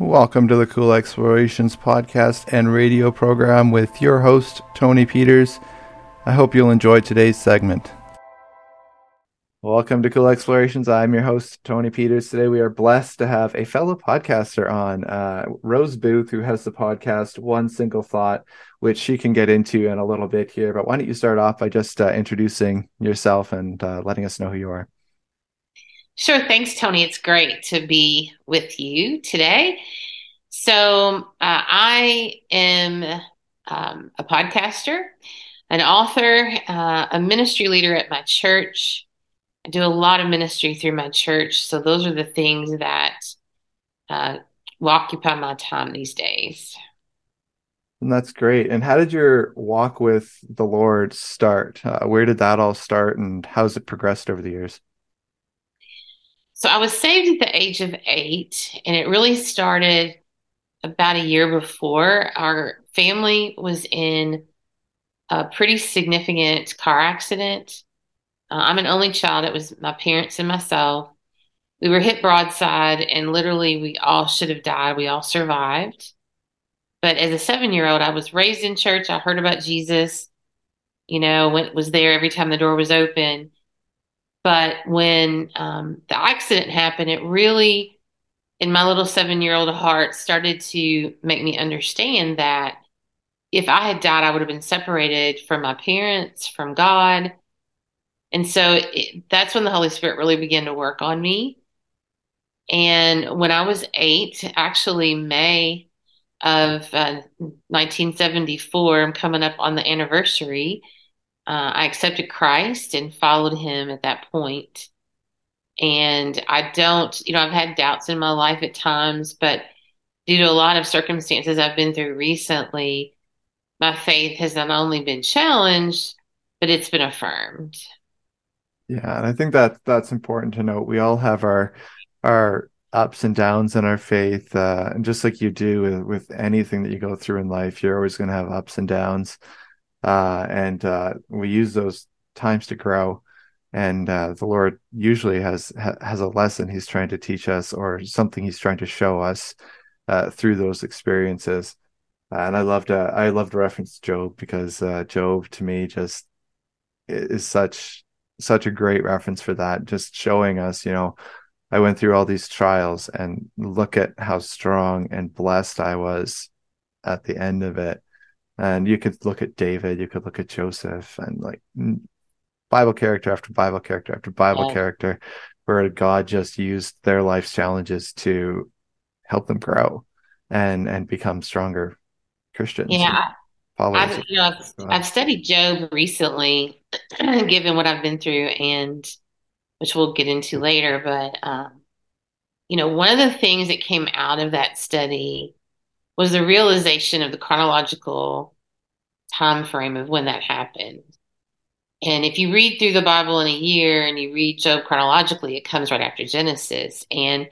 Welcome to the Cool Explorations podcast and radio program with your host, Tony Peters. I hope you'll enjoy today's segment. Welcome to Cool Explorations. I'm your host, Tony Peters. Today we are blessed to have a fellow podcaster on, uh, Rose Booth, who has the podcast One Single Thought, which she can get into in a little bit here. But why don't you start off by just uh, introducing yourself and uh, letting us know who you are? Sure. Thanks, Tony. It's great to be with you today. So, uh, I am um, a podcaster, an author, uh, a ministry leader at my church. I do a lot of ministry through my church. So, those are the things that uh, occupy my time these days. And that's great. And how did your walk with the Lord start? Uh, where did that all start, and how's it progressed over the years? So I was saved at the age of eight, and it really started about a year before. Our family was in a pretty significant car accident. Uh, I'm an only child. It was my parents and myself. We were hit broadside, and literally, we all should have died. We all survived. But as a seven year old, I was raised in church. I heard about Jesus, you know, went, was there every time the door was open. But when um, the accident happened, it really, in my little seven year old heart, started to make me understand that if I had died, I would have been separated from my parents, from God. And so it, that's when the Holy Spirit really began to work on me. And when I was eight, actually, May of uh, 1974, I'm coming up on the anniversary uh, I accepted Christ and followed him at that point. And I don't, you know, I've had doubts in my life at times, but due to a lot of circumstances I've been through recently, my faith has not only been challenged, but it's been affirmed. Yeah, and I think that that's important to note. We all have our our ups and downs in our faith, uh, and just like you do with, with anything that you go through in life, you're always going to have ups and downs uh, and uh, we use those times to grow. And uh, the Lord usually has ha- has a lesson He's trying to teach us, or something He's trying to show us uh, through those experiences. and I loved uh, I loved reference Job because uh, Job to me just is such such a great reference for that. Just showing us, you know, I went through all these trials and look at how strong and blessed I was at the end of it and you could look at David, you could look at Joseph, and like Bible character after Bible character after Bible yeah. character, where God just used their life's challenges to help them grow and and become stronger Christians. Yeah. I've, you know, I've, I've studied Job recently, given what I've been through, and which we'll get into later. But um, you know, one of the things that came out of that study was the realization of the chronological time frame of when that happened. And if you read through the Bible in a year and you read Job chronologically, it comes right after Genesis. And,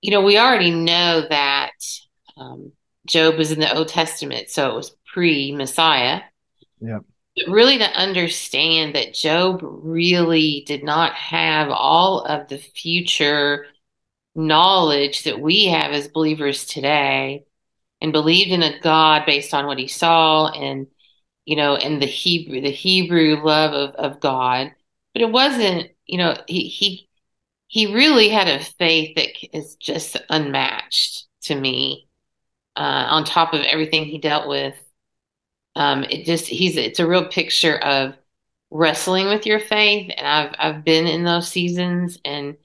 you know, we already know that um, Job was in the Old Testament, so it was pre Messiah. Yeah. But really, to understand that Job really did not have all of the future knowledge that we have as believers today and believed in a God based on what he saw and you know and the Hebrew the Hebrew love of, of God. But it wasn't, you know, he he he really had a faith that is just unmatched to me. Uh, on top of everything he dealt with, um, it just he's it's a real picture of wrestling with your faith, and I've I've been in those seasons and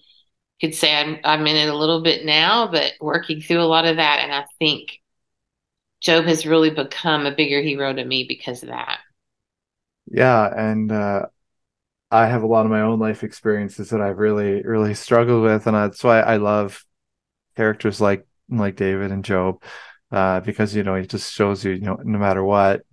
could say I'm, I'm in it a little bit now, but working through a lot of that. And I think Job has really become a bigger hero to me because of that. Yeah. And, uh, I have a lot of my own life experiences that I've really, really struggled with. And that's why I love characters like, like David and Job, uh, because, you know, it just shows you, you know, no matter what,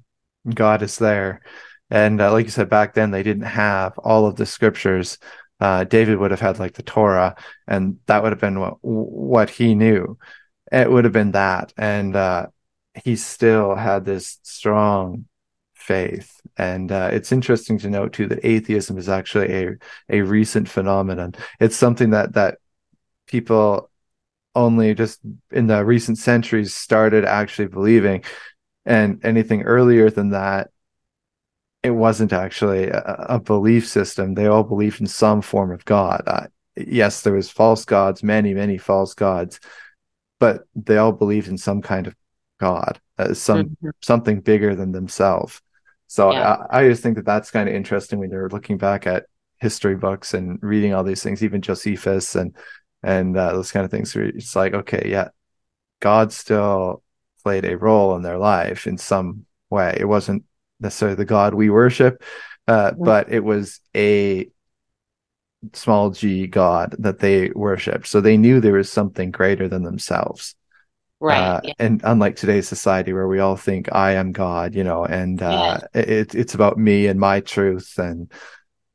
God is there. And uh, like you said, back then they didn't have all of the scriptures uh, David would have had like the Torah, and that would have been what what he knew. It would have been that, and uh, he still had this strong faith. And uh, it's interesting to note too that atheism is actually a a recent phenomenon. It's something that that people only just in the recent centuries started actually believing. And anything earlier than that, it wasn't actually a, a belief system. They all believed in some form of God. Uh, yes, there was false gods, many, many false gods, but they all believed in some kind of God, uh, some mm-hmm. something bigger than themselves. So yeah. I, I just think that that's kind of interesting when you're looking back at history books and reading all these things, even Josephus and and uh, those kind of things. Where it's like, okay, yeah, God still played a role in their life in some way. It wasn't necessarily the God we worship, uh, mm-hmm. but it was a small g God that they worshipped. So they knew there was something greater than themselves. Right. Uh, yeah. And unlike today's society where we all think I am God, you know, and uh, yeah. it, it's about me and my truth and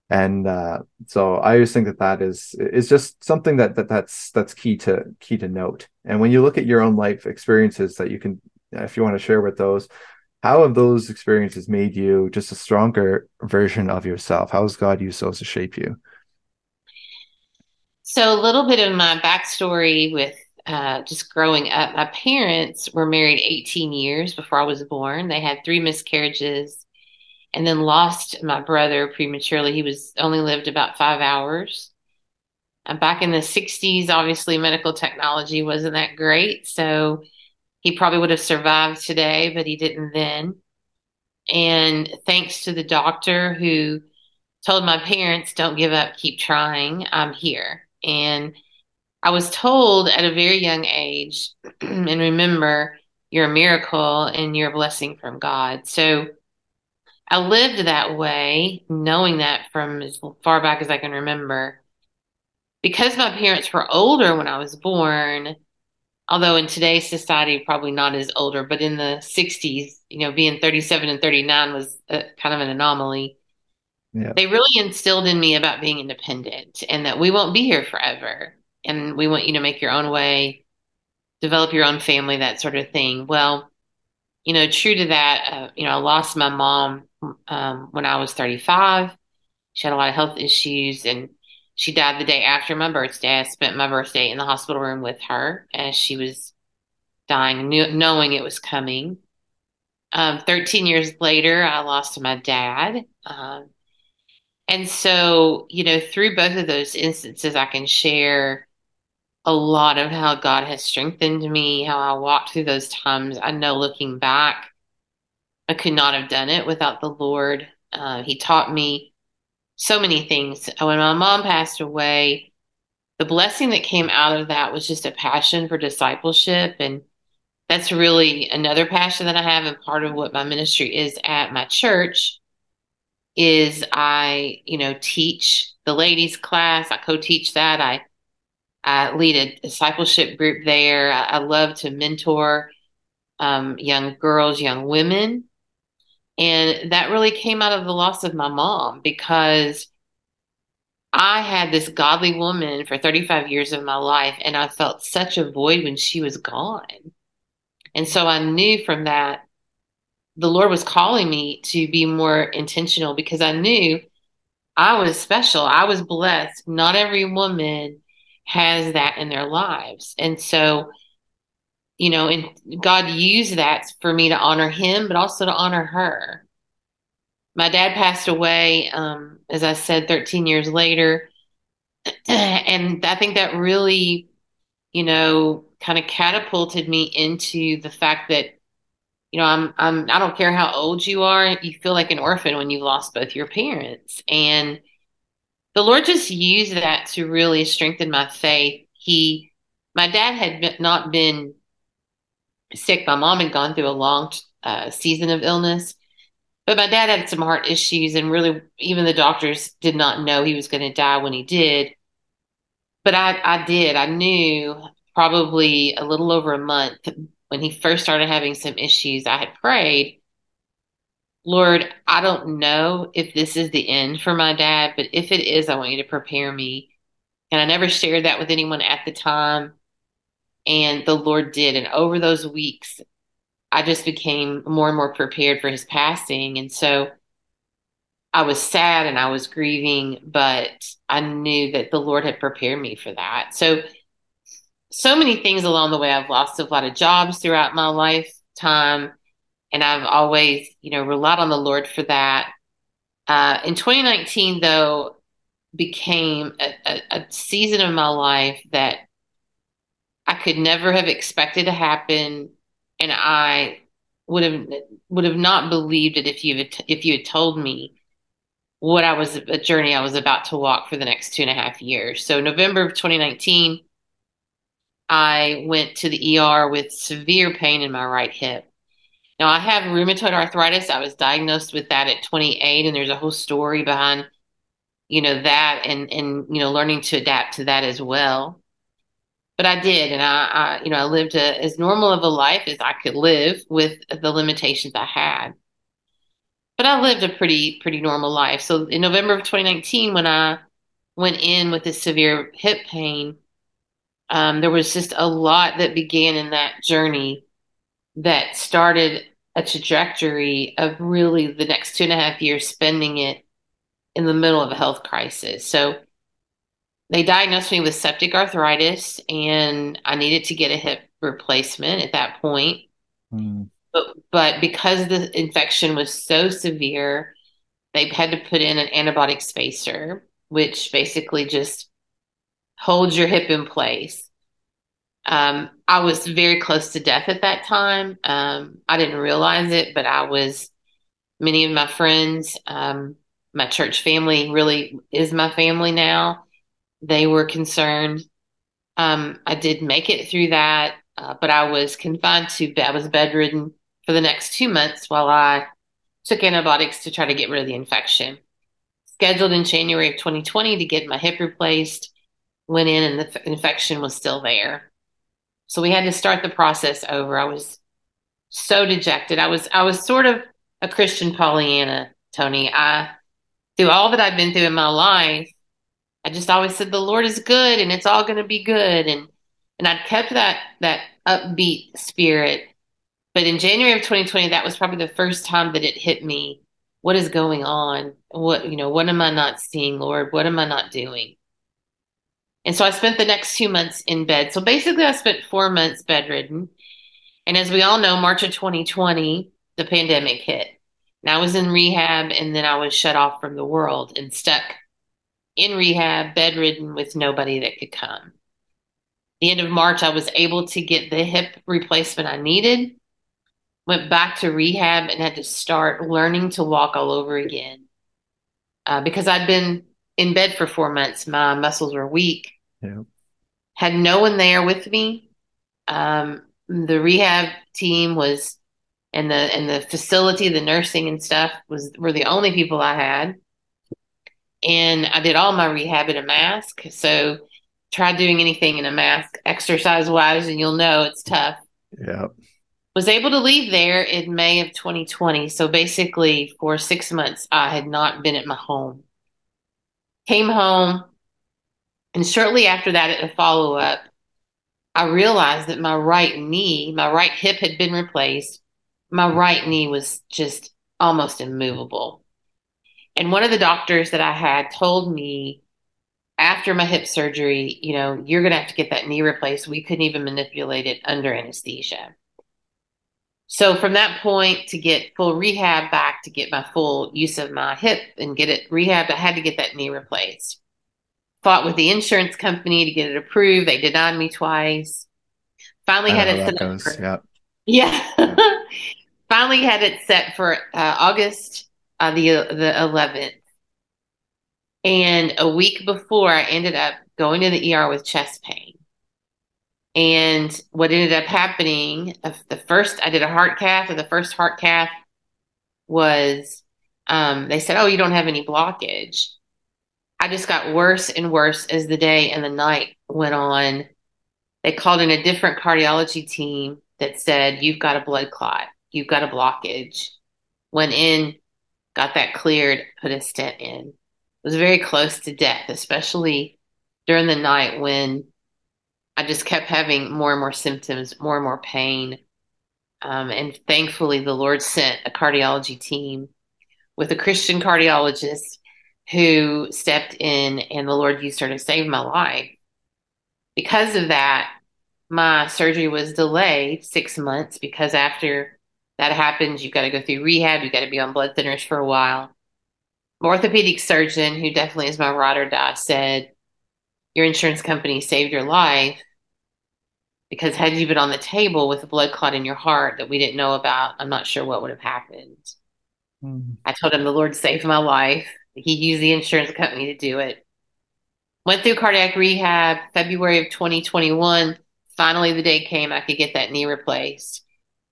and uh, so I always think that that is is just something that that that's that's key to key to note. And when you look at your own life experiences, that you can, if you want to share with those, how have those experiences made you just a stronger version of yourself? How has God used those to shape you? So a little bit of my backstory with uh, just growing up. My parents were married 18 years before I was born. They had three miscarriages and then lost my brother prematurely. He was only lived about five hours. And back in the 60s, obviously, medical technology wasn't that great. So he probably would have survived today, but he didn't then. And thanks to the doctor who told my parents, don't give up, keep trying, I'm here. And I was told at a very young age, and remember, you're a miracle and you're a blessing from God. So I lived that way, knowing that from as far back as I can remember. Because my parents were older when I was born, although in today's society, probably not as older, but in the 60s, you know, being 37 and 39 was a, kind of an anomaly. Yeah. They really instilled in me about being independent and that we won't be here forever. And we want you to make your own way, develop your own family, that sort of thing. Well, you know, true to that, uh, you know, I lost my mom um, when I was 35. She had a lot of health issues and she died the day after my birthday. I spent my birthday in the hospital room with her as she was dying, knowing it was coming. Um, 13 years later, I lost my dad. Um, and so, you know, through both of those instances, I can share a lot of how God has strengthened me, how I walked through those times. I know looking back, I could not have done it without the Lord. Uh, he taught me so many things. When my mom passed away, the blessing that came out of that was just a passion for discipleship. And that's really another passion that I have. And part of what my ministry is at my church is I, you know, teach the ladies class. I co-teach that. I, I lead a discipleship group there. I, I love to mentor um, young girls, young women. And that really came out of the loss of my mom because I had this godly woman for 35 years of my life, and I felt such a void when she was gone. And so I knew from that the Lord was calling me to be more intentional because I knew I was special. I was blessed. Not every woman has that in their lives. And so you know, and God used that for me to honor him, but also to honor her. My dad passed away, um, as I said, 13 years later. And I think that really, you know, kind of catapulted me into the fact that, you know, I'm, I'm, I don't care how old you are, you feel like an orphan when you lost both your parents. And the Lord just used that to really strengthen my faith. He, my dad had not been sick. My mom had gone through a long uh, season of illness, but my dad had some heart issues, and really, even the doctors did not know he was going to die when he did. But I, I did. I knew probably a little over a month when he first started having some issues. I had prayed, Lord, I don't know if this is the end for my dad, but if it is, I want you to prepare me. And I never shared that with anyone at the time. And the Lord did. And over those weeks, I just became more and more prepared for his passing. And so I was sad and I was grieving, but I knew that the Lord had prepared me for that. So so many things along the way. I've lost a lot of jobs throughout my lifetime, and I've always, you know, relied on the Lord for that. Uh, in 2019, though, became a, a, a season of my life that I could never have expected to happen, and I would have would have not believed it if you if you had told me what I was a journey I was about to walk for the next two and a half years. So November of 2019, I went to the ER with severe pain in my right hip. Now I have rheumatoid arthritis. I was diagnosed with that at 28, and there's a whole story behind you know that and and you know learning to adapt to that as well but I did, and I, I you know, I lived a, as normal of a life as I could live with the limitations I had. But I lived a pretty pretty normal life. So in November of 2019, when I went in with this severe hip pain, um, there was just a lot that began in that journey that started a trajectory of really the next two and a half years spending it in the middle of a health crisis. So they diagnosed me with septic arthritis and I needed to get a hip replacement at that point. Mm. But, but because the infection was so severe, they had to put in an antibiotic spacer, which basically just holds your hip in place. Um, I was very close to death at that time. Um, I didn't realize it, but I was, many of my friends, um, my church family really is my family now they were concerned. Um, I did make it through that, uh, but I was confined to I was bedridden for the next two months while I took antibiotics to try to get rid of the infection. Scheduled in January of 2020 to get my hip replaced, went in and the infection was still there. So we had to start the process over. I was so dejected. I was I was sort of a Christian Pollyanna, Tony. I through all that I've been through in my life, I just always said the Lord is good and it's all going to be good and and I'd kept that that upbeat spirit. But in January of 2020 that was probably the first time that it hit me what is going on? What you know, what am I not seeing, Lord? What am I not doing? And so I spent the next 2 months in bed. So basically I spent 4 months bedridden. And as we all know, March of 2020, the pandemic hit. And I was in rehab and then I was shut off from the world and stuck in rehab, bedridden with nobody that could come. The end of March, I was able to get the hip replacement I needed, went back to rehab, and had to start learning to walk all over again. Uh, because I'd been in bed for four months, my muscles were weak. Yeah. Had no one there with me. Um, the rehab team was, and the and the facility, the nursing and stuff was were the only people I had and I did all my rehab in a mask. So try doing anything in a mask, exercise wise, and you'll know it's tough. Yeah. Was able to leave there in May of 2020. So basically, for six months, I had not been at my home. Came home, and shortly after that, at a follow up, I realized that my right knee, my right hip had been replaced. My right knee was just almost immovable. And one of the doctors that I had told me after my hip surgery, you know, you're going to have to get that knee replaced. We couldn't even manipulate it under anesthesia. So from that point to get full rehab back to get my full use of my hip and get it rehabbed, I had to get that knee replaced. Fought with the insurance company to get it approved. They denied me twice. Finally had it set for, yep. Yeah. yeah. Finally had it set for uh, August uh, the the 11th. And a week before, I ended up going to the ER with chest pain. And what ended up happening, the first, I did a heart cath, and the first heart cath was, um, they said, Oh, you don't have any blockage. I just got worse and worse as the day and the night went on. They called in a different cardiology team that said, You've got a blood clot, you've got a blockage. Went in, got that cleared, put a stent in. Was very close to death, especially during the night when I just kept having more and more symptoms, more and more pain. Um, and thankfully, the Lord sent a cardiology team with a Christian cardiologist who stepped in, and the Lord used her to save my life. Because of that, my surgery was delayed six months because after that happens, you've got to go through rehab, you've got to be on blood thinners for a while. My orthopedic surgeon, who definitely is my ride or die, said, Your insurance company saved your life because had you been on the table with a blood clot in your heart that we didn't know about, I'm not sure what would have happened. Mm. I told him the Lord saved my life. He used the insurance company to do it. Went through cardiac rehab February of 2021. Finally, the day came I could get that knee replaced.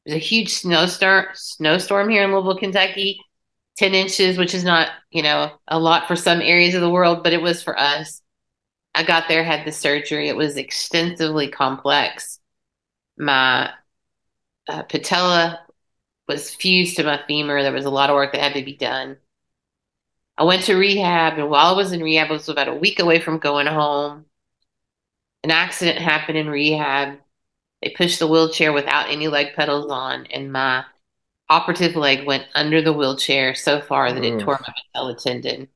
There's a huge snowstorm snowstorm here in Louisville, Kentucky. 10 inches, which is not, you know, a lot for some areas of the world, but it was for us. I got there, had the surgery. It was extensively complex. My uh, patella was fused to my femur. There was a lot of work that had to be done. I went to rehab, and while I was in rehab, I was about a week away from going home. An accident happened in rehab. They pushed the wheelchair without any leg pedals on, and my operative leg went under the wheelchair so far that it tore my patella tendon.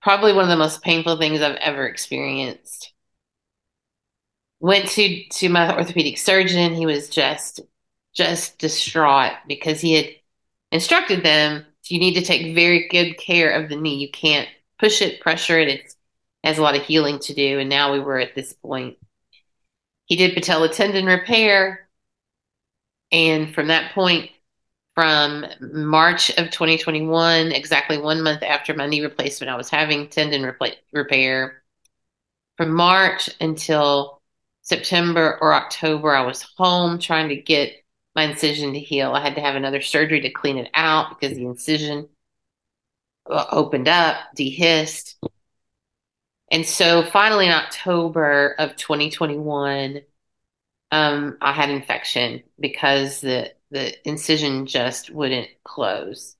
Probably one of the most painful things I've ever experienced. Went to to my orthopedic surgeon. He was just just distraught because he had instructed them you need to take very good care of the knee. You can't push it, pressure it. It has a lot of healing to do. And now we were at this point. He did patella tendon repair. And from that point, from March of 2021, exactly one month after my knee replacement, I was having tendon repla- repair. From March until September or October, I was home trying to get my incision to heal. I had to have another surgery to clean it out because the incision uh, opened up, dehisced. And so finally in October of 2021, um, I had infection because the the incision just wouldn't close.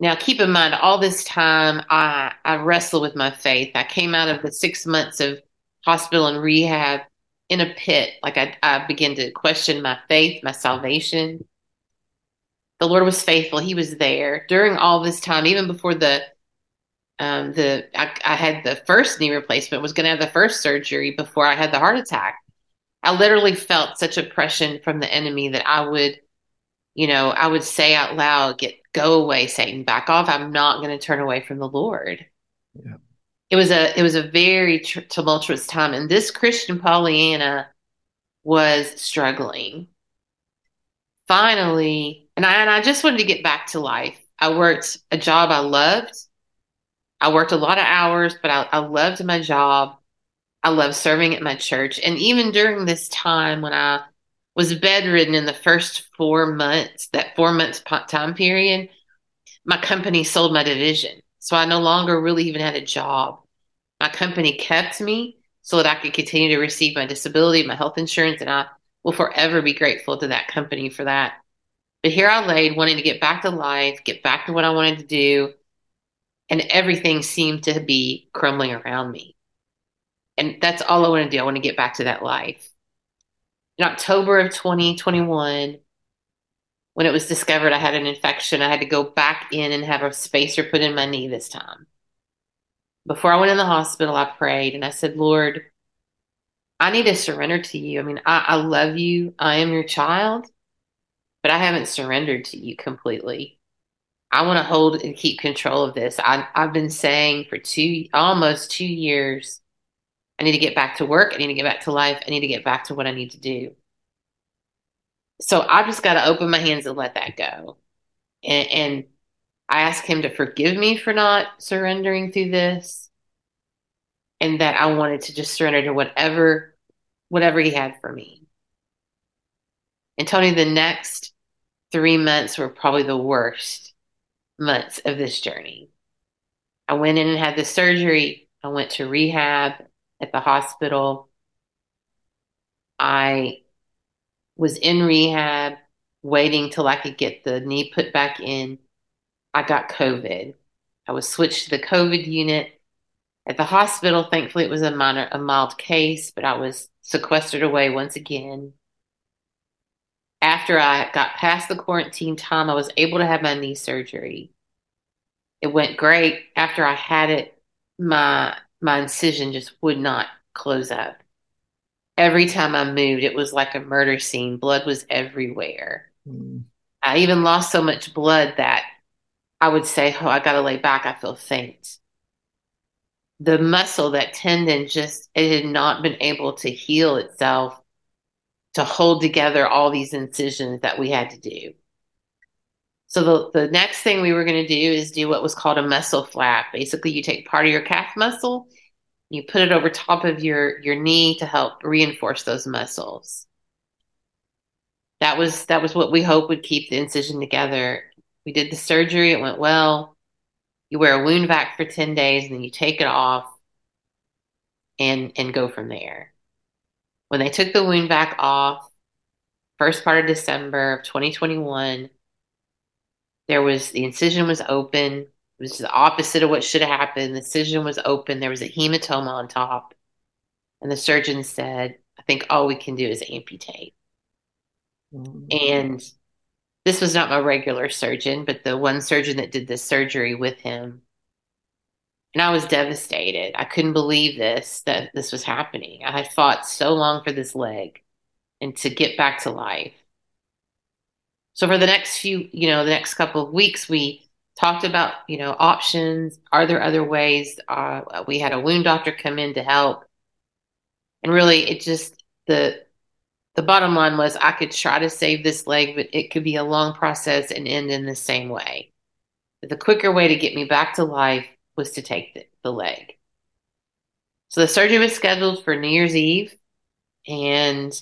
Now, keep in mind, all this time I I wrestled with my faith. I came out of the six months of hospital and rehab in a pit. Like I, I began to question my faith, my salvation. The Lord was faithful. He was there during all this time, even before the um, the I, I had the first knee replacement. Was going to have the first surgery before I had the heart attack. I literally felt such oppression from the enemy that I would, you know, I would say out loud, "Get go away, Satan, back off. I'm not going to turn away from the Lord." Yeah it was a it was a very tr- tumultuous time and this christian pollyanna was struggling finally and I, and I just wanted to get back to life i worked a job i loved i worked a lot of hours but i, I loved my job i loved serving at my church and even during this time when i was bedridden in the first four months that four months time period my company sold my division so I no longer really even had a job. My company kept me so that I could continue to receive my disability, my health insurance, and I will forever be grateful to that company for that. But here I laid, wanting to get back to life, get back to what I wanted to do, and everything seemed to be crumbling around me. And that's all I want to do. I want to get back to that life. In October of 2021, when it was discovered I had an infection, I had to go back in and have a spacer put in my knee this time. Before I went in the hospital, I prayed and I said, Lord, I need to surrender to you. I mean, I, I love you. I am your child, but I haven't surrendered to you completely. I want to hold and keep control of this. I, I've been saying for two, almost two years, I need to get back to work. I need to get back to life. I need to get back to what I need to do so I just got to open my hands and let that go. And, and I ask him to forgive me for not surrendering through this and that I wanted to just surrender to whatever whatever he had for me. And Tony, the next three months were probably the worst months of this journey. I went in and had the surgery. I went to rehab at the hospital. I was in rehab, waiting till I could get the knee put back in. I got COVID. I was switched to the COVID unit at the hospital. Thankfully, it was a minor, a mild case, but I was sequestered away once again. After I got past the quarantine time, I was able to have my knee surgery. It went great. After I had it, my my incision just would not close up. Every time I moved, it was like a murder scene. Blood was everywhere. Mm. I even lost so much blood that I would say, Oh, I got to lay back. I feel faint. The muscle, that tendon, just, it had not been able to heal itself to hold together all these incisions that we had to do. So the, the next thing we were going to do is do what was called a muscle flap. Basically, you take part of your calf muscle, you put it over top of your your knee to help reinforce those muscles. That was that was what we hope would keep the incision together. We did the surgery, it went well. You wear a wound vac for 10 days and then you take it off and and go from there. When they took the wound vac off, first part of December of 2021, there was the incision was open. It was the opposite of what should have happened. The incision was open. There was a hematoma on top. And the surgeon said, I think all we can do is amputate. Mm-hmm. And this was not my regular surgeon, but the one surgeon that did this surgery with him. And I was devastated. I couldn't believe this, that this was happening. I had fought so long for this leg and to get back to life. So for the next few, you know, the next couple of weeks, we talked about, you know, options. Are there other ways? Uh, we had a wound doctor come in to help, and really, it just the the bottom line was I could try to save this leg, but it could be a long process and end in the same way. But the quicker way to get me back to life was to take the, the leg. So the surgery was scheduled for New Year's Eve, and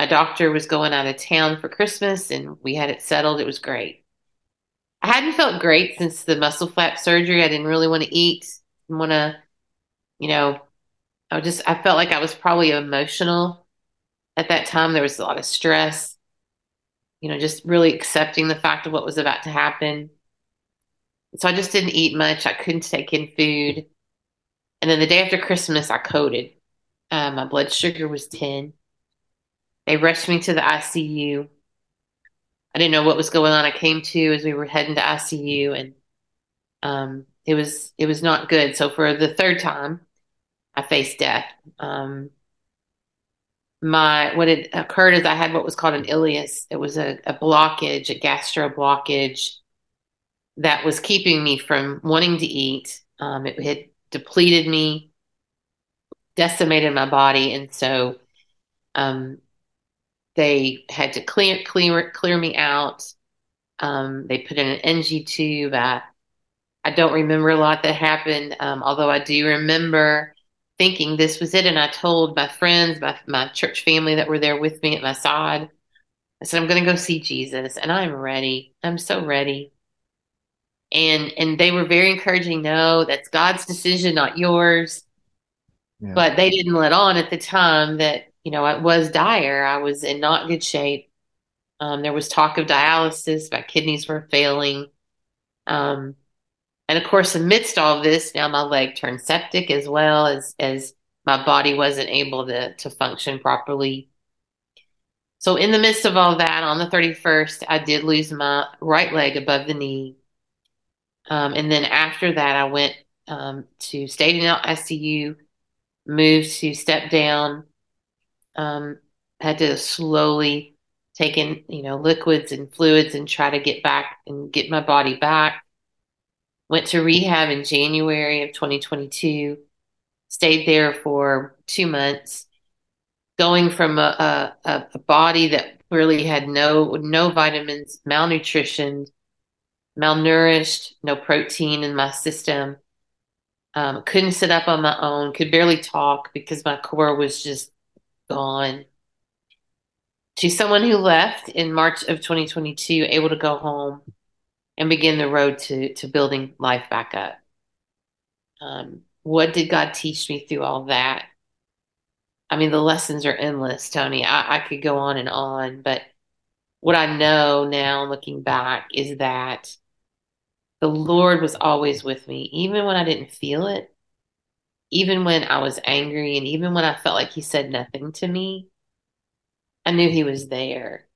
my doctor was going out of town for Christmas and we had it settled. It was great. I hadn't felt great since the muscle flap surgery. I didn't really want to eat, want to, you know, I just, I felt like I was probably emotional at that time. There was a lot of stress, you know, just really accepting the fact of what was about to happen. So I just didn't eat much. I couldn't take in food. And then the day after Christmas, I coded. Uh, my blood sugar was 10. They rushed me to the ICU. I didn't know what was going on. I came to as we were heading to ICU, and um, it was it was not good. So for the third time, I faced death. Um, my what had occurred is I had what was called an ileus. It was a, a blockage, a gastro blockage that was keeping me from wanting to eat. Um, it had depleted me, decimated my body, and so um, they had to clear clear clear me out. Um, they put in an NG tube. I, I don't remember a lot that happened, um, although I do remember thinking this was it. And I told my friends, my my church family that were there with me at my side, I said, "I'm going to go see Jesus, and I'm ready. I'm so ready." And and they were very encouraging. No, that's God's decision, not yours. Yeah. But they didn't let on at the time that you know, it was dire. I was in not good shape. Um, there was talk of dialysis. My kidneys were failing. Um, and of course, amidst all this, now my leg turned septic as well as as my body wasn't able to to function properly. So, in the midst of all that, on the 31st, I did lose my right leg above the knee. Um, and then after that, I went um, to stayed in ICU, moved to step down, um, had to slowly take in, you know, liquids and fluids and try to get back and get my body back. Went to rehab in January of 2022. Stayed there for two months, going from a, a, a body that really had no no vitamins, malnutrition, malnourished, no protein in my system. Um, couldn't sit up on my own, could barely talk because my core was just gone. She's someone who left in March of 2022, able to go home and begin the road to to building life back up. Um, what did God teach me through all that? I mean, the lessons are endless, Tony. I, I could go on and on, but what I know now, looking back, is that the Lord was always with me, even when I didn't feel it even when I was angry and even when I felt like he said nothing to me, I knew he was there.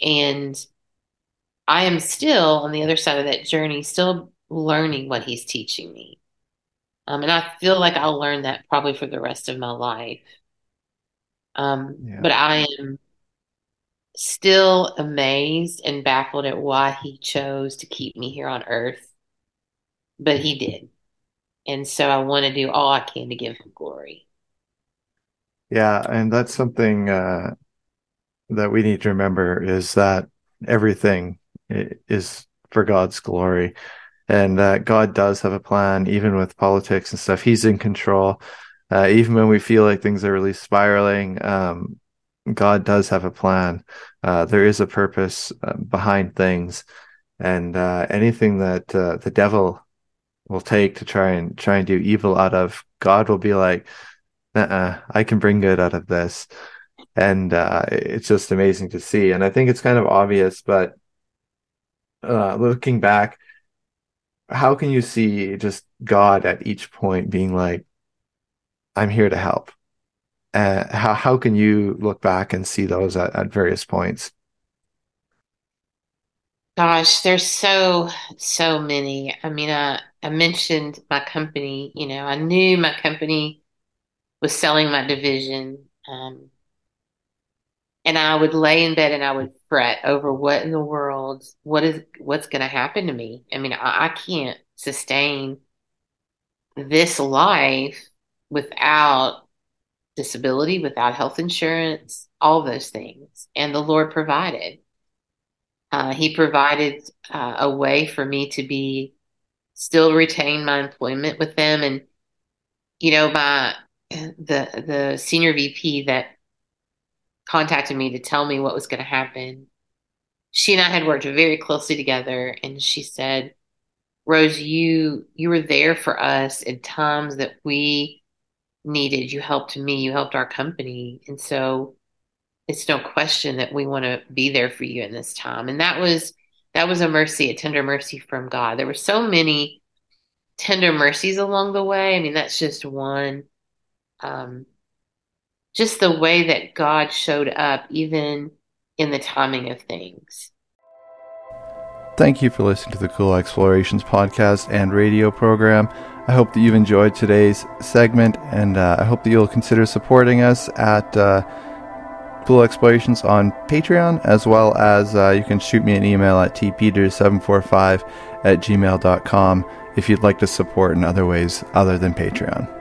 And I am still on the other side of that journey, still learning what he's teaching me. Um, and I feel like I'll learn that probably for the rest of my life. Um, yeah. But I am still amazed and baffled at why he chose to keep me here on earth. But he did. And so I want to do all I can to give him glory. Yeah, and that's something uh, that we need to remember is that everything is for God's glory. And that God does have a plan, even with politics and stuff. He's in control. Uh, even when we feel like things are really spiraling, um, God does have a plan. Uh, there is a purpose uh, behind things, and uh, anything that uh, the devil will take to try and try and do evil out of, God will be like, uh I can bring good out of this. And uh, it's just amazing to see. And I think it's kind of obvious, but uh, looking back, how can you see just God at each point being like, I'm here to help? Uh, how, how can you look back and see those at, at various points? Gosh, there's so, so many. I mean, uh, I mentioned my company, you know, I knew my company was selling my division. Um, and I would lay in bed and I would fret over what in the world, what is, what's going to happen to me. I mean, I, I can't sustain this life without disability, without health insurance, all those things. And the Lord provided. Uh, he provided uh, a way for me to be still retain my employment with them. And, you know, my, the, the senior VP that contacted me to tell me what was going to happen, she and I had worked very closely together. And she said, Rose, you, you were there for us in times that we needed. You helped me, you helped our company. And so it's no question that we want to be there for you in this time. And that was, that was a mercy, a tender mercy from God. There were so many tender mercies along the way. I mean, that's just one. Um, just the way that God showed up, even in the timing of things. Thank you for listening to the Cool Explorations podcast and radio program. I hope that you've enjoyed today's segment, and uh, I hope that you'll consider supporting us at uh, Cool Explorations on Patreon, as well as uh, you can shoot me an email at tpeters745 at gmail.com if you'd like to support in other ways other than Patreon.